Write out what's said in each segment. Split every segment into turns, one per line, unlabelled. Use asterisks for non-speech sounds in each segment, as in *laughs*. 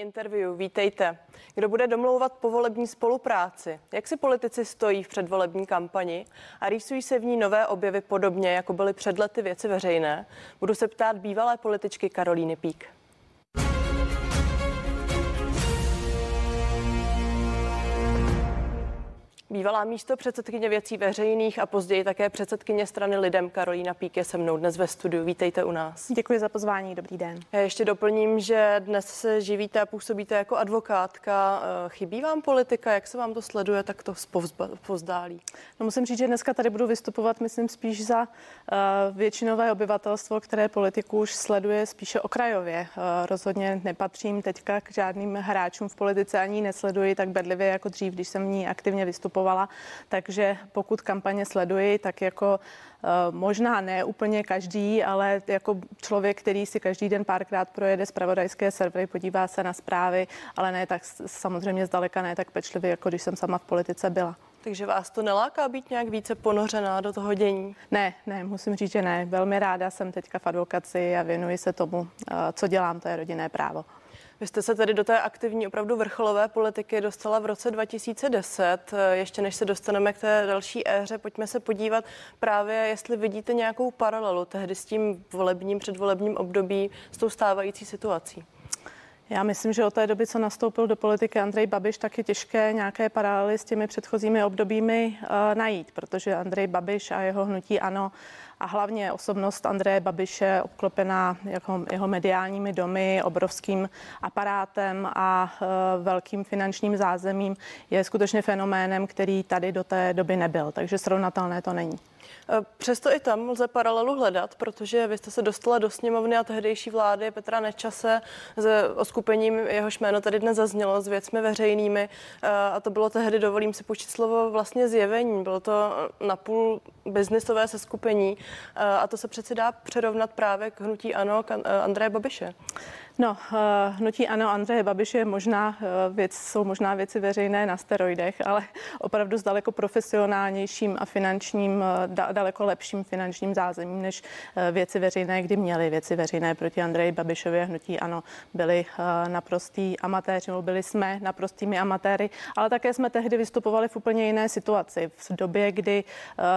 Interview, vítejte. Kdo bude domlouvat povolební spolupráci? Jak si politici stojí v předvolební kampani a rýsují se v ní nové objevy podobně, jako byly před lety věci veřejné? Budu se ptát bývalé političky Karolíny Pík. Bývalá místo předsedkyně věcí veřejných a později také předsedkyně strany Lidem Karolína Pík je se mnou dnes ve studiu. Vítejte u nás.
Děkuji za pozvání, dobrý den.
Já ještě doplním, že dnes se živíte a působíte jako advokátka. Eh, chybí vám politika? Jak se vám to sleduje tak to pozdálí?
No musím říct, že dneska tady budu vystupovat, myslím, spíš za uh, většinové obyvatelstvo, které politiku už sleduje spíše okrajově. Uh, rozhodně nepatřím teďka k žádným hráčům v politice, ani nesleduji tak bedlivě jako dřív, když jsem v ní aktivně vystupovala vystupovala, takže pokud kampaně sleduji, tak jako eh, možná ne úplně každý, ale jako člověk, který si každý den párkrát projede zpravodajské servery, podívá se na zprávy, ale ne tak samozřejmě zdaleka ne tak pečlivě, jako když jsem sama v politice byla.
Takže vás to neláká být nějak více ponořená do toho dění?
Ne, ne, musím říct, že ne. Velmi ráda jsem teďka v advokaci a věnuji se tomu, eh, co dělám, to je rodinné právo.
Vy jste se tedy do té aktivní, opravdu vrcholové politiky dostala v roce 2010. Ještě než se dostaneme k té další éře, pojďme se podívat právě, jestli vidíte nějakou paralelu tehdy s tím volebním, předvolebním období, s tou stávající situací.
Já myslím, že od té doby, co nastoupil do politiky Andrej Babiš, tak je těžké nějaké paralely s těmi předchozími obdobími uh, najít, protože Andrej Babiš a jeho hnutí ano a hlavně osobnost Andreje Babiše obklopená jako jeho mediálními domy, obrovským aparátem a uh, velkým finančním zázemím je skutečně fenoménem, který tady do té doby nebyl, takže srovnatelné to není.
Eh, přesto i tam lze paralelu hledat, protože vy jste se dostala do sněmovny a tehdejší vlády Petra Nečase s oskupením, jehož jméno tady dnes zaznělo, s věcmi veřejnými eh, a to bylo tehdy, dovolím si počít slovo, vlastně zjevení. Bylo to napůl biznisové seskupení a to se přeci dá přerovnat právě k hnutí ANO k Andreje Babiše.
No, uh, hnutí ano, Andreje Babiše je možná uh, věc, jsou možná věci veřejné na steroidech, ale opravdu s daleko profesionálnějším a finančním, da, daleko lepším finančním zázemím, než věci veřejné, kdy měly věci veřejné proti Andreji Babišovi a hnutí ano, byli naprostý amatéři, byli jsme naprostými amatéry, ale také jsme tehdy vystupovali v úplně jiné situaci. V době, kdy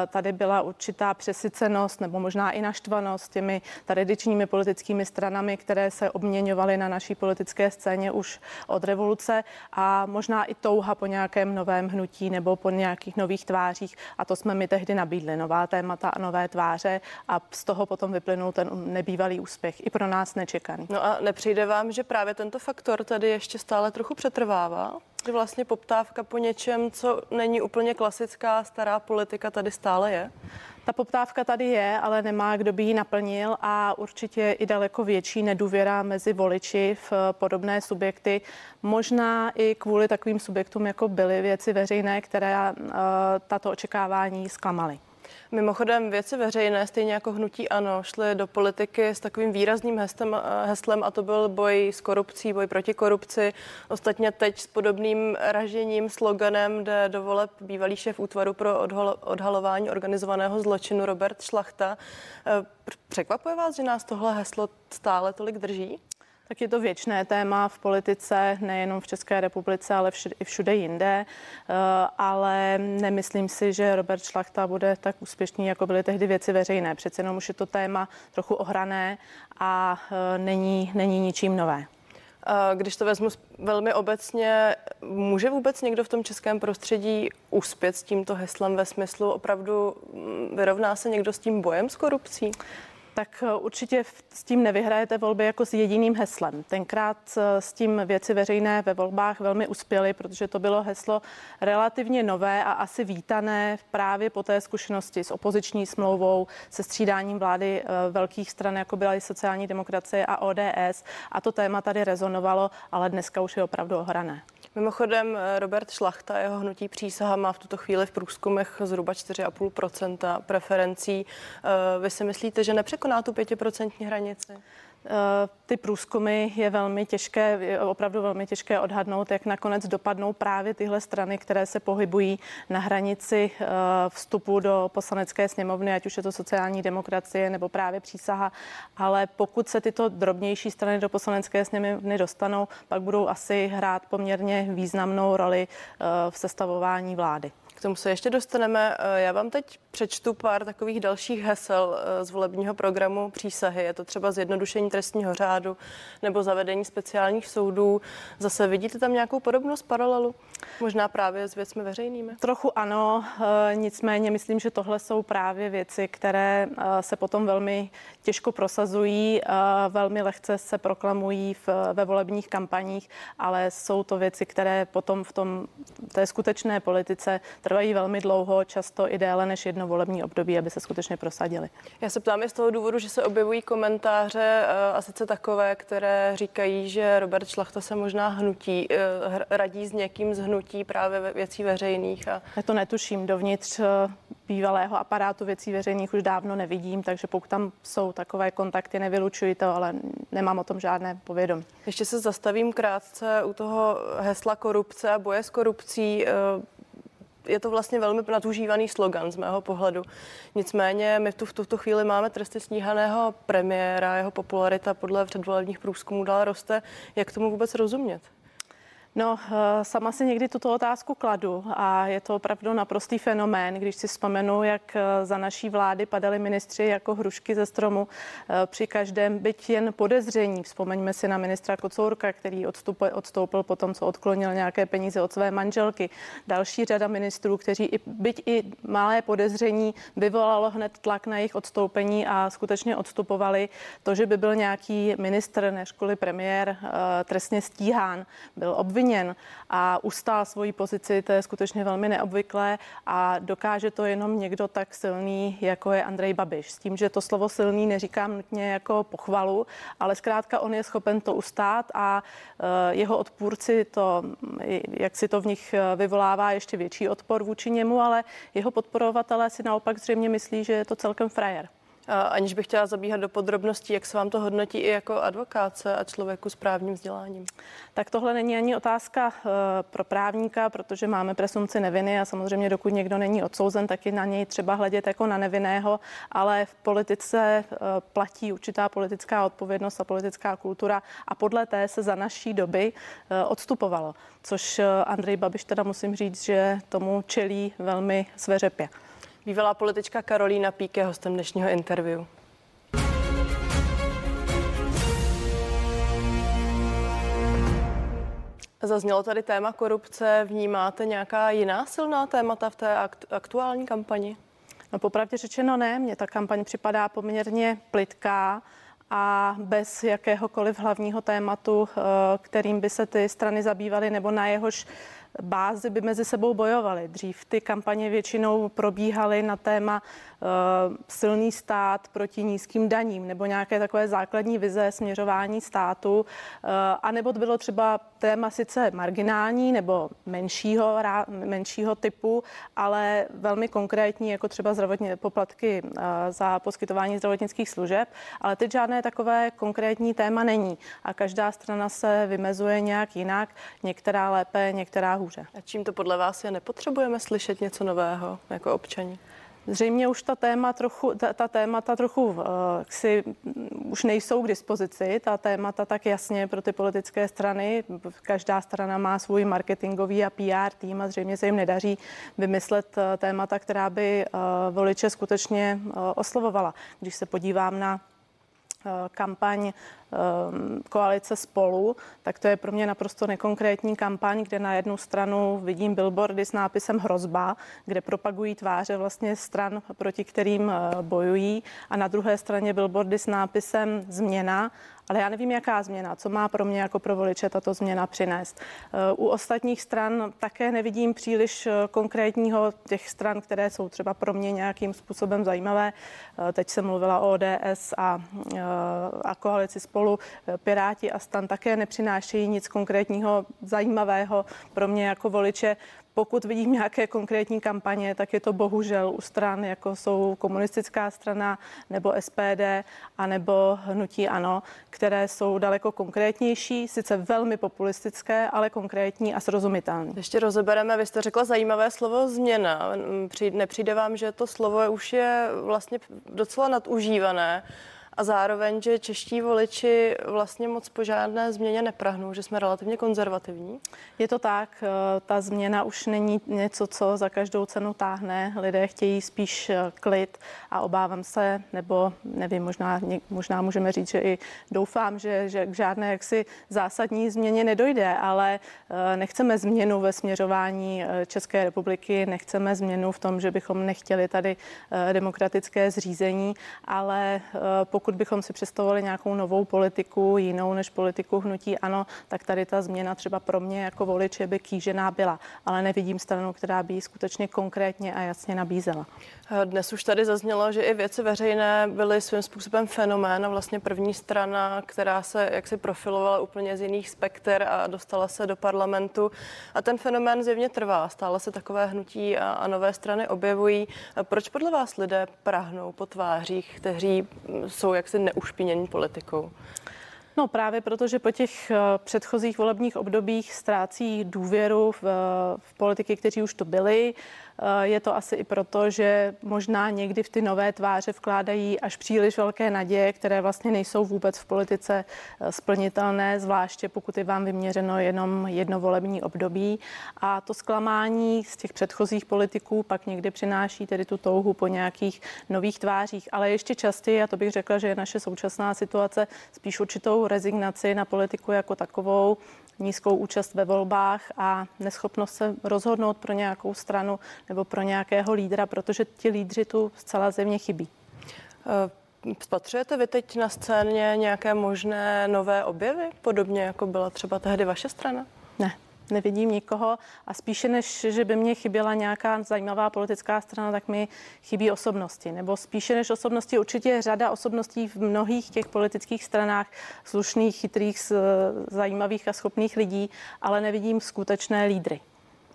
tady byla určitá přesycenost nebo možná i naštvanost těmi tradičními politickými stranami, které se obměňovaly zmiňovali na naší politické scéně už od revoluce a možná i touha po nějakém novém hnutí nebo po nějakých nových tvářích. A to jsme mi tehdy nabídli, nová témata a nové tváře a z toho potom vyplynul ten nebývalý úspěch, i pro nás nečekaný.
No a nepřijde vám, že právě tento faktor tady ještě stále trochu přetrvává? Že vlastně poptávka po něčem, co není úplně klasická stará politika, tady stále je?
Ta poptávka tady je, ale nemá kdo by ji naplnil a určitě i daleko větší nedůvěra mezi voliči v podobné subjekty. Možná i kvůli takovým subjektům, jako byly věci veřejné, které uh, tato očekávání zklamaly.
Mimochodem věci veřejné, stejně jako hnutí ANO, šly do politiky s takovým výrazným heslem, heslem a to byl boj s korupcí, boj proti korupci. Ostatně teď s podobným ražením, sloganem jde do voleb bývalý šéf útvaru pro odhalování organizovaného zločinu Robert Šlachta. E, překvapuje vás, že nás tohle heslo stále tolik drží?
Tak je to věčné téma v politice, nejenom v České republice, ale všude, i všude jinde. Eh, ale nemyslím si, že Robert Šlachta bude tak úspěšný, jako byly tehdy věci veřejné. Přece jenom už je to téma trochu ohrané a eh, není, není ničím nové.
Když to vezmu velmi obecně, může vůbec někdo v tom českém prostředí uspět s tímto heslem ve smyslu opravdu mm, vyrovná se někdo s tím bojem s korupcí?
Tak eh, určitě s tím nevyhrajete volby jako s jediným heslem. Tenkrát eh, s tím věci veřejné ve volbách velmi uspěly, protože to bylo heslo relativně nové a asi vítané právě po té zkušenosti s opoziční smlouvou, se střídáním vlády eh, velkých stran, jako byla i sociální demokracie a ODS. A to téma tady rezonovalo, ale dneska už je opravdu ohrané.
Mimochodem Robert Šlachta, jeho hnutí přísaha má v tuto chvíli v průzkumech zhruba 4,5% preferencí. Vy si myslíte, že nepřekoná tu pětiprocentní hranici?
Eh, ty průzkumy je velmi těžké, opravdu velmi těžké odhadnout, jak nakonec dopadnou právě tyhle strany, které se pohybují na hranici eh, vstupu do poslanecké sněmovny, ať už je to sociální demokracie nebo právě přísaha. Ale pokud se tyto drobnější strany do poslanecké sněmovny dostanou, pak budou asi hrát poměrně významnou roli eh, v sestavování vlády
tomu se ještě dostaneme. Eh, já vám teď přečtu pár takových dalších hesel eh, z volebního programu přísahy. Je to třeba zjednodušení trestního řádu nebo zavedení speciálních soudů. Zase vidíte tam nějakou podobnost, paralelu? Možná právě s věcmi veřejnými?
Trochu ano, eh, nicméně myslím, že tohle jsou právě věci, které se potom velmi těžko prosazují, velmi lehce se proklamují v, ve volebních kampaních, ale jsou to věci, které potom v tom té skutečné politice trvají velmi dlouho, často i déle než jedno volební období, aby se skutečně prosadili.
Já se ptám i z toho důvodu, že se objevují komentáře eh, a sice takové, které říkají, že Robert Šlachta se možná hnutí, eh, radí s někým z hnutí právě věcí veřejných. A...
Já to netuším. Dovnitř eh, bývalého aparátu věcí veřejných už dávno nevidím, takže pokud tam jsou takové kontakty, nevylučuji to, ale nemám o tom žádné povědomí.
Ještě se zastavím krátce u toho hesla korupce a boje s korupcí je to vlastně velmi nadužívaný slogan z mého pohledu. Nicméně my tu, v tuto chvíli máme tresty sníhaného premiéra, jeho popularita podle předvolebních průzkumů dál roste. Jak tomu vůbec rozumět?
No, eh, sama si někdy tuto otázku kladu a je to opravdu naprostý fenomén, když si vzpomenu, jak eh, za naší vlády padaly ministři jako hrušky ze stromu eh, při každém, byť jen podezření. Vzpomeňme si na ministra Kocourka, který odstup, odstoupil po tom, co odklonil nějaké peníze od své manželky. Další řada ministrů, kteří i, byť i malé podezření vyvolalo hned tlak na jejich odstoupení a skutečně odstupovali. To, že by byl nějaký ministr, než premiér, trestně stíhán, byl obviněn obviněn a ustál svoji pozici, to je skutečně velmi neobvyklé a dokáže to jenom někdo tak silný, jako je Andrej Babiš. S tím, že to slovo silný neříkám nutně jako pochvalu, ale zkrátka on je schopen to ustát a eh, jeho odpůrci to, jak si to v nich eh, vyvolává ještě větší odpor vůči němu, ale jeho podporovatelé si naopak zřejmě myslí, že je to celkem frajer.
Aniž bych chtěla zabíhat do podrobností, jak se vám to hodnotí i jako advokáce a člověku s právním vzděláním?
Tak tohle není ani otázka eh, pro právníka, protože máme presumci neviny a samozřejmě dokud někdo není odsouzen, taky na něj třeba hledět jako na nevinného, ale v politice eh, platí určitá politická odpovědnost a politická kultura a podle té se za naší doby eh, odstupovalo, což Andrej Babiš teda musím říct, že tomu čelí velmi sveřepě.
Bývalá politička Karolína Pík je hostem dnešního interview. Zaznělo tady téma korupce. Vnímáte nějaká jiná silná témata v té aktuální kampani?
No popravdě řečeno ne, mně ta kampaň připadá poměrně plitká a bez jakéhokoliv hlavního tématu, eh, kterým by se ty strany zabývaly nebo na jehož bázi by mezi sebou bojovali. Dřív ty kampaně většinou probíhaly na téma uh, silný stát proti nízkým daním nebo nějaké takové základní vize směřování státu, uh, a nebo to bylo třeba téma sice marginální nebo menšího, menšího typu, ale velmi konkrétní, jako třeba zdravotní poplatky uh, za poskytování zdravotnických služeb, ale teď žádné takové konkrétní téma není a každá strana se vymezuje nějak jinak, některá lépe, některá hůře.
A čím to podle vás je? Nepotřebujeme slyšet něco nového jako občani?
Zřejmě už ta téma trochu, ta, ta témata trochu uh, si už nejsou k dispozici. Ta témata tak jasně pro ty politické strany. Každá strana má svůj marketingový a PR tým a zřejmě se jim nedaří vymyslet uh, témata, která by uh, voliče skutečně uh, oslovovala. Když se podívám na kampaň Ehm, koalice spolu, tak to je pro mě naprosto nekonkrétní kampaň, kde na jednu stranu vidím billboardy s nápisem hrozba, kde propagují tváře vlastně stran, proti kterým eh, bojují a na druhé straně billboardy s nápisem změna, ale já nevím, jaká změna, co má pro mě jako pro voliče tato změna přinést. Eh, u ostatních stran také nevidím příliš eh, konkrétního těch stran, které jsou třeba pro mě nějakým způsobem zajímavé. Teď jsem mluvila o ODS a, a koalici spolu Piráti a stan také nepřinášejí nic konkrétního zajímavého pro mě jako voliče. Pokud vidím nějaké konkrétní kampaně, tak je to bohužel u stran, jako jsou komunistická strana nebo SPD a nebo hnutí ANO, které jsou daleko konkrétnější, sice velmi populistické, ale konkrétní a srozumitelné.
Ještě rozebereme, vy jste řekla zajímavé slovo změna. Nepřijde vám, že to slovo už je vlastně docela nadužívané a zároveň, že čeští voliči vlastně moc po žádné změně neprahnou, že jsme relativně konzervativní?
Je to tak, eh, ta změna už není něco, co za každou cenu táhne. Lidé chtějí spíš eh, klid a obávám se, nebo nevím, možná, možná můžeme říct, že i doufám, že, že k žádné jaksi zásadní změně nedojde, ale eh, nechceme změnu ve směřování České republiky, nechceme změnu v tom, že bychom nechtěli tady demokratické zřízení, ale pokud pokud bychom si představovali nějakou novou politiku, jinou než politiku hnutí ano, tak tady ta změna třeba pro mě jako voliče by kýžená byla, ale nevidím stranu, která by ji skutečně konkrétně a jasně nabízela.
Dnes už tady zaznělo, že i věci veřejné byly svým způsobem fenomén a vlastně první strana, která se jaksi profilovala úplně z jiných spekter a dostala se do parlamentu. A ten fenomén zjevně trvá. Stále se takové hnutí a, a nové strany objevují. Proč podle vás lidé prahnou po tvářích, kteří jsou jaksi neušpinění politikou?
No právě protože po těch eh, předchozích volebních obdobích ztrácí důvěru v, v politiky, kteří už to byli. Eh, je to asi i proto, že možná někdy v ty nové tváře vkládají až příliš velké naděje, které vlastně nejsou vůbec v politice eh, splnitelné, zvláště pokud je vám vyměřeno jenom jedno volební období. A to zklamání z těch předchozích politiků pak někdy přináší tedy tu touhu po nějakých nových tvářích. Ale ještě častěji, a to bych řekla, že je naše současná situace spíš určitou rezignaci na politiku jako takovou, nízkou účast ve volbách a neschopnost se rozhodnout pro nějakou stranu nebo pro nějakého lídra, protože ti lídři tu zcela země chybí.
Eh, spatřujete vy teď na scéně nějaké možné nové objevy, podobně jako byla třeba tehdy vaše strana?
Ne nevidím nikoho a spíše než, že by mě chyběla nějaká zajímavá politická strana, tak mi chybí osobnosti. Nebo spíše než osobnosti, určitě je řada osobností v mnohých těch politických stranách, slušných, chytrých, zajímavých a schopných lidí, ale nevidím skutečné lídry.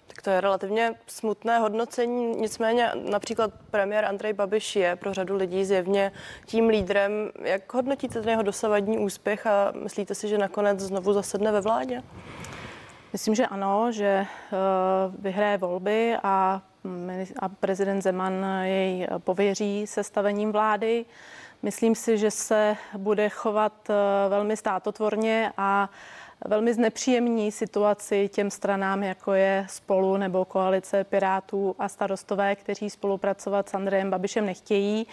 Tak to je relativně smutné hodnocení. Nicméně například premiér Andrej Babiš je pro řadu lidí zjevně tím lídrem. Jak hodnotíte ten jeho dosavadní úspěch a myslíte si, že nakonec znovu zasedne ve vládě?
Myslím, že ano, že eh, vyhraje volby a, a prezident Zeman jej pověří sestavením vlády. Myslím si, že se bude chovat eh, velmi státotvorně a velmi znepříjemní situaci těm stranám, jako je spolu nebo koalice Pirátů a starostové, kteří spolupracovat s Andrejem Babišem nechtějí,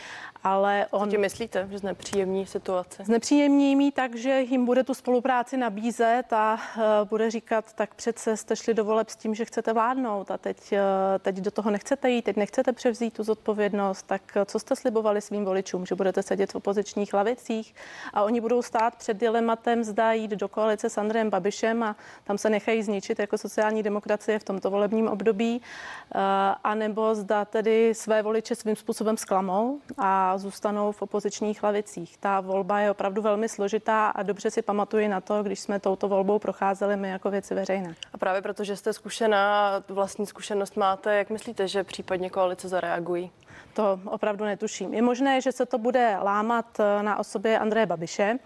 ale
on... Co myslíte, že znepříjemní situace?
Znepříjemní mi tak, že jim bude tu spolupráci nabízet a uh, bude říkat, tak přece jste šli do voleb s tím, že chcete vládnout a teď, uh, teď do toho nechcete jít, teď nechcete převzít tu zodpovědnost, tak uh, co jste slibovali svým voličům, že budete sedět v opozičních lavicích a oni budou stát před dilematem, zda jít do koalice s Andrejem Andrejem Babišem a tam se nechají zničit jako sociální demokracie v tomto volebním období, eh, a nebo zda tedy své voliče svým způsobem sklamou a zůstanou v opozičních lavicích. Ta volba je opravdu velmi složitá a dobře si pamatuji na to, když jsme touto volbou procházeli my jako věci veřejné.
A právě protože jste zkušená, vlastní zkušenost máte, jak myslíte, že případně koalice zareagují?
To opravdu netuším. Je možné, že se to bude lámat eh, na osobě Andreje Babiše.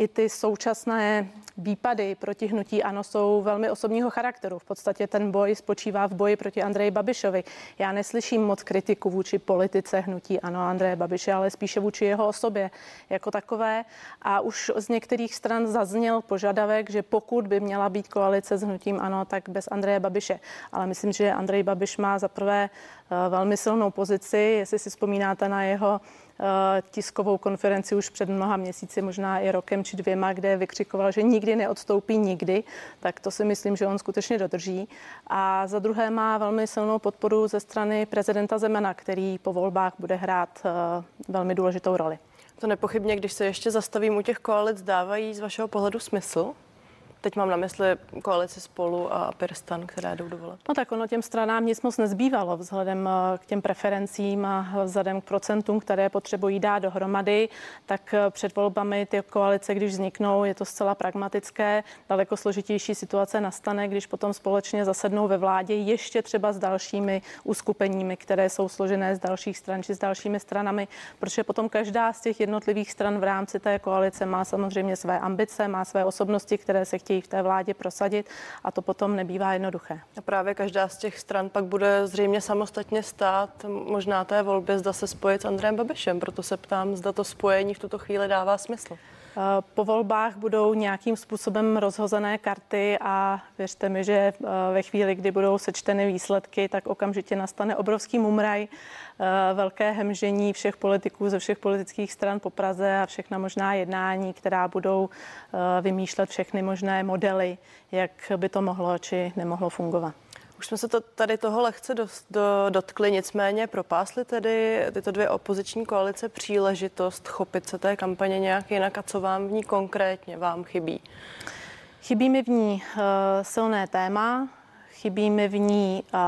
I ty současné výpady proti hnutí ANO jsou velmi osobního charakteru. V podstatě ten boj spočívá v boji proti Andreji Babišovi. Já neslyším moc kritiku vůči politice hnutí ANO Andreje Babiše, ale spíše vůči jeho osobě jako takové. A už z některých stran zazněl požadavek, že pokud by měla být koalice s hnutím ANO, tak bez Andreje Babiše. Ale myslím, že Andrej Babiš má za prvé eh, velmi silnou pozici. Jestli si vzpomínáte na jeho Eh, tiskovou konferenci už před mnoha měsíci, možná i rokem či dvěma, kde vykřikoval, že nikdy neodstoupí nikdy, tak to si myslím, že on skutečně dodrží. A za druhé má velmi silnou podporu ze strany prezidenta Zemena, který po volbách bude hrát eh, velmi důležitou roli.
To nepochybně, když se ještě zastavím u těch koalic, dávají z vašeho pohledu smysl? Teď mám na mysli koalici spolu a Pirstan, které jdou dovolit.
No tak ono těm stranám nic moc nezbývalo vzhledem eh, k těm preferencím a vzhledem k procentům, které potřebují dát dohromady, tak eh, před volbami ty koalice, když vzniknou, je to zcela pragmatické. Daleko složitější situace nastane, když potom společně zasednou ve vládě ještě třeba s dalšími uskupeními, které jsou složené z dalších stran či s dalšími stranami, protože potom každá z těch jednotlivých stran v rámci té koalice má samozřejmě své ambice, má své osobnosti, které se chtějí v té vládě prosadit a to potom nebývá jednoduché.
A právě každá z těch stran pak bude zřejmě samostatně stát možná té volbě, zda se spojit s Andrejem Babišem, proto se ptám, zda to spojení v tuto chvíli dává smysl.
Eh, po volbách budou nějakým způsobem rozhozené karty a věřte mi, že eh, ve chvíli, kdy budou sečteny výsledky, tak okamžitě nastane obrovský mumraj, eh, velké hemžení všech politiků ze všech politických stran po Praze a všechna možná jednání, která budou vymýšlet všechny možné modely, jak by to mohlo či nemohlo fungovat.
Už jsme se to tady toho lehce do, do, dotkli, nicméně propásly tedy tyto dvě opoziční koalice příležitost chopit se té kampaně nějak jinak a co vám v ní konkrétně vám chybí?
Chybí mi v ní uh, silné téma, chybí mi v ní uh,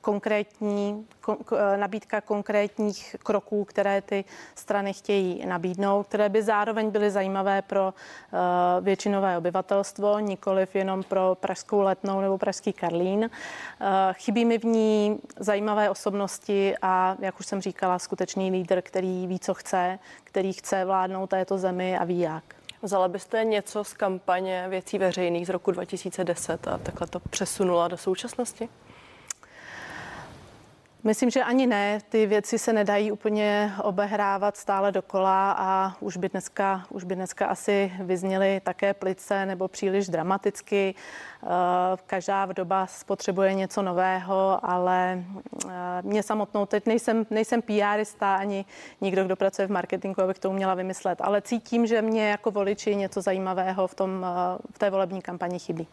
konkrétní kon, eh, nabídka konkrétních kroků, které ty strany chtějí nabídnout, které by zároveň byly zajímavé pro uh, většinové obyvatelstvo, nikoliv jenom pro pražskou letnou nebo pražský Karlín. Uh, chybí mi v ní zajímavé osobnosti a, jak už jsem říkala, skutečný lídr, který ví, co chce, který chce vládnout této zemi a ví jak.
Vzala byste něco z kampaně věcí veřejných z roku 2010 a takhle to přesunula do současnosti?
Myslím, že ani ne. Ty věci se nedají úplně obehrávat stále dokola a už by dneska, už by dneska asi vyzněly také plice nebo příliš dramaticky. Eh, každá doba spotřebuje něco nového, ale eh, mě samotnou teď nejsem, nejsem PRista ani nikdo, kdo pracuje v marketingu, abych to uměla vymyslet, ale cítím, že mě jako voliči něco zajímavého v, tom, eh, v té volební kampani chybí.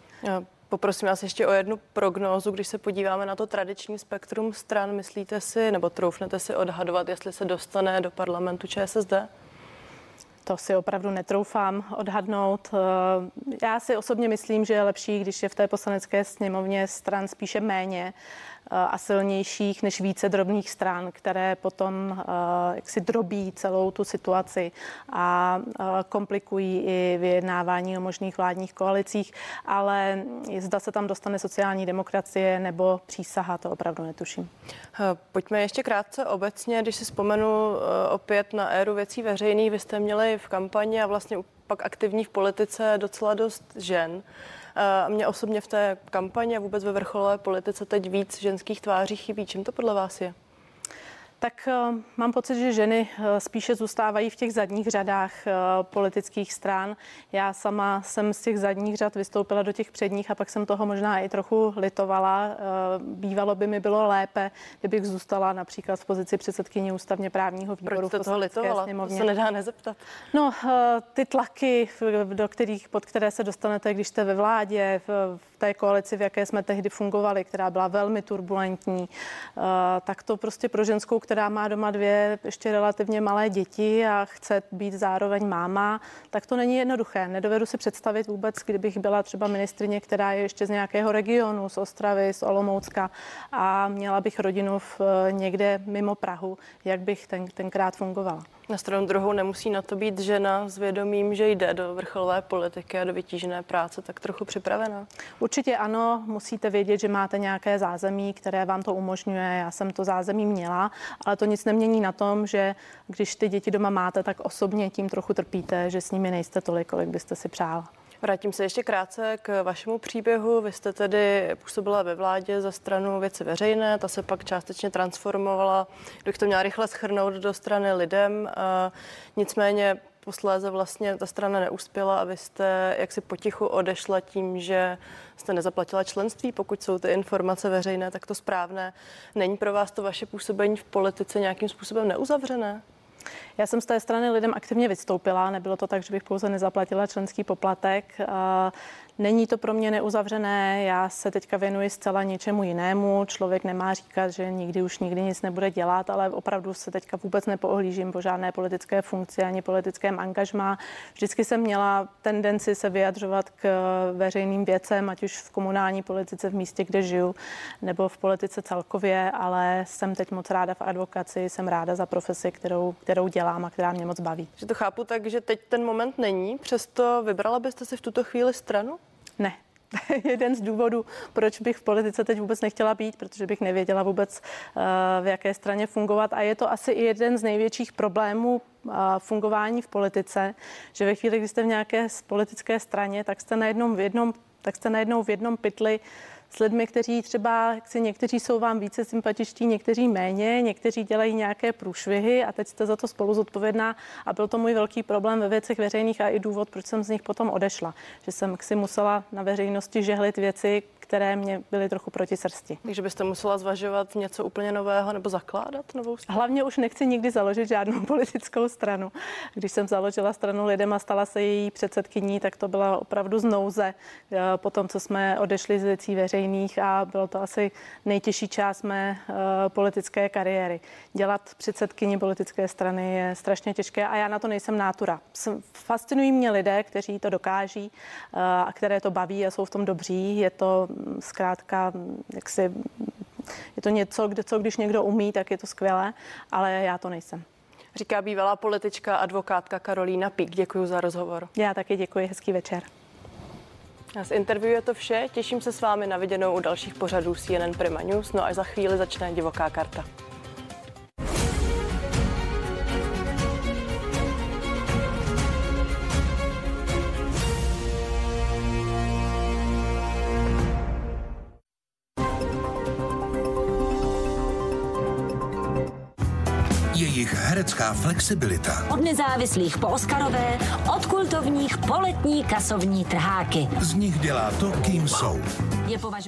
Poprosím vás ještě o jednu prognózu, když se podíváme na to tradiční spektrum stran, myslíte si, nebo troufnete si odhadovat, jestli se dostane do parlamentu ČSSD?
To si opravdu netroufám odhadnout. Já si osobně myslím, že je lepší, když je v té poslanecké sněmovně stran spíše méně a silnějších než více drobných stran, které potom eh, jaksi drobí celou tu situaci a eh, komplikují i vyjednávání o možných vládních koalicích, ale zda se tam dostane sociální demokracie nebo přísaha, to opravdu netuším.
Eh, pojďme ještě krátce obecně, když si vzpomenu opět na éru věcí veřejných, vy jste měli v kampani a vlastně pak aktivní v politice docela dost žen. A mě osobně v té kampani a vůbec ve vrcholové politice teď víc ženských tváří chybí. Čím to podle vás je?
Tak uh, mám pocit, že ženy uh, spíše zůstávají v těch zadních řadách uh, politických stran. Já sama jsem z těch zadních řad vystoupila do těch předních a pak jsem toho možná i trochu litovala. Bývalo by mi bylo lépe, kdybych zůstala například v pozici předsedkyně ústavně právního výboru.
Proč jste toho litovala? Sněmovně. To se nedá nezeptat.
No, ty tlaky, do kterých, pod které se dostanete, když jste ve vládě, v, té koalici, v jaké jsme tehdy fungovali, která byla velmi turbulentní, tak to prostě pro ženskou která má doma dvě ještě relativně malé děti a chce být zároveň máma, tak to není jednoduché. Nedovedu si představit vůbec, kdybych byla třeba ministrině, která je ještě z nějakého regionu, z Ostravy, z Olomoucka a měla bych rodinu v, někde mimo Prahu, jak bych ten, tenkrát fungovala.
Na stranu druhou nemusí na to být žena s vědomím, že jde do vrcholové politiky a do vytížené práce, tak trochu připravená?
Určitě ano, musíte vědět, že máte nějaké zázemí, které vám to umožňuje. Já jsem to zázemí měla, ale to nic nemění na tom, že když ty děti doma máte, tak osobně tím trochu trpíte, že s nimi nejste tolik, kolik byste si přála.
Vrátím se ještě krátce k vašemu příběhu. Vy jste tedy působila ve vládě za stranu věci veřejné, ta se pak částečně transformovala, kdybych to měla rychle schrnout, do strany lidem. Nicméně posléze vlastně ta strana neuspěla a vy jste jaksi potichu odešla tím, že jste nezaplatila členství, pokud jsou ty informace veřejné, tak to správné. Není pro vás to vaše působení v politice nějakým způsobem neuzavřené?
Já jsem z té strany lidem aktivně vystoupila, nebylo to tak, že bych pouze nezaplatila členský poplatek. Není to pro mě neuzavřené, já se teďka věnuji zcela něčemu jinému. Člověk nemá říkat, že nikdy už nikdy nic nebude dělat, ale opravdu se teďka vůbec nepoohlížím po žádné politické funkci ani politickém angažmá. Vždycky jsem měla tendenci se vyjadřovat k veřejným věcem, ať už v komunální politice v místě, kde žiju, nebo v politice celkově, ale jsem teď moc ráda v advokaci, jsem ráda za profesi, kterou, kterou dělám a která mě moc baví.
Že to chápu tak, že teď ten moment není, přesto vybrala byste si v tuto chvíli stranu?
Ne. *laughs* jeden z důvodů, proč bych v politice teď vůbec nechtěla být, protože bych nevěděla vůbec, eh, v jaké straně fungovat. A je to asi i jeden z největších problémů eh, fungování v politice, že ve chvíli, kdy jste v nějaké politické straně, tak jste najednou v jednom, tak jste najednou v jednom pytli s lidmi, kteří třeba, si někteří jsou vám více sympatičtí, někteří méně, někteří dělají nějaké průšvihy a teď jste za to spolu zodpovědná a byl to můj velký problém ve věcech veřejných a i důvod, proč jsem z nich potom odešla, že jsem si musela na veřejnosti žehlit věci, které mě byly trochu proti srsti.
Takže byste musela zvažovat něco úplně nového nebo zakládat novou
stranu? Hlavně už nechci nikdy založit žádnou *laughs* politickou stranu. Když jsem založila stranu lidem a stala se její předsedkyní, tak to byla opravdu znouze eh, po tom, co jsme odešli z věcí veřejných a bylo to asi nejtěžší část mé uh, politické kariéry. Dělat předsedkyni politické strany je strašně těžké a já na to nejsem nátura. Fascinují mě lidé, kteří to dokáží uh, a které to baví a jsou v tom dobří. Je to zkrátka, jak si, je to něco, kde, co když někdo umí, tak je to skvělé, ale já to nejsem.
Říká bývalá politička, advokátka Karolína Pík. Děkuji za rozhovor.
Já taky děkuji, hezký večer.
A z interview je to vše. Těším se s vámi na viděnou u dalších pořadů CNN Prima News. No a za chvíli začne divoká karta.
Herecká flexibilita.
Od nezávislých po Oscarové, od kultovních po letní kasovní trháky.
Z nich dělá to, kým jsou.
Je považovat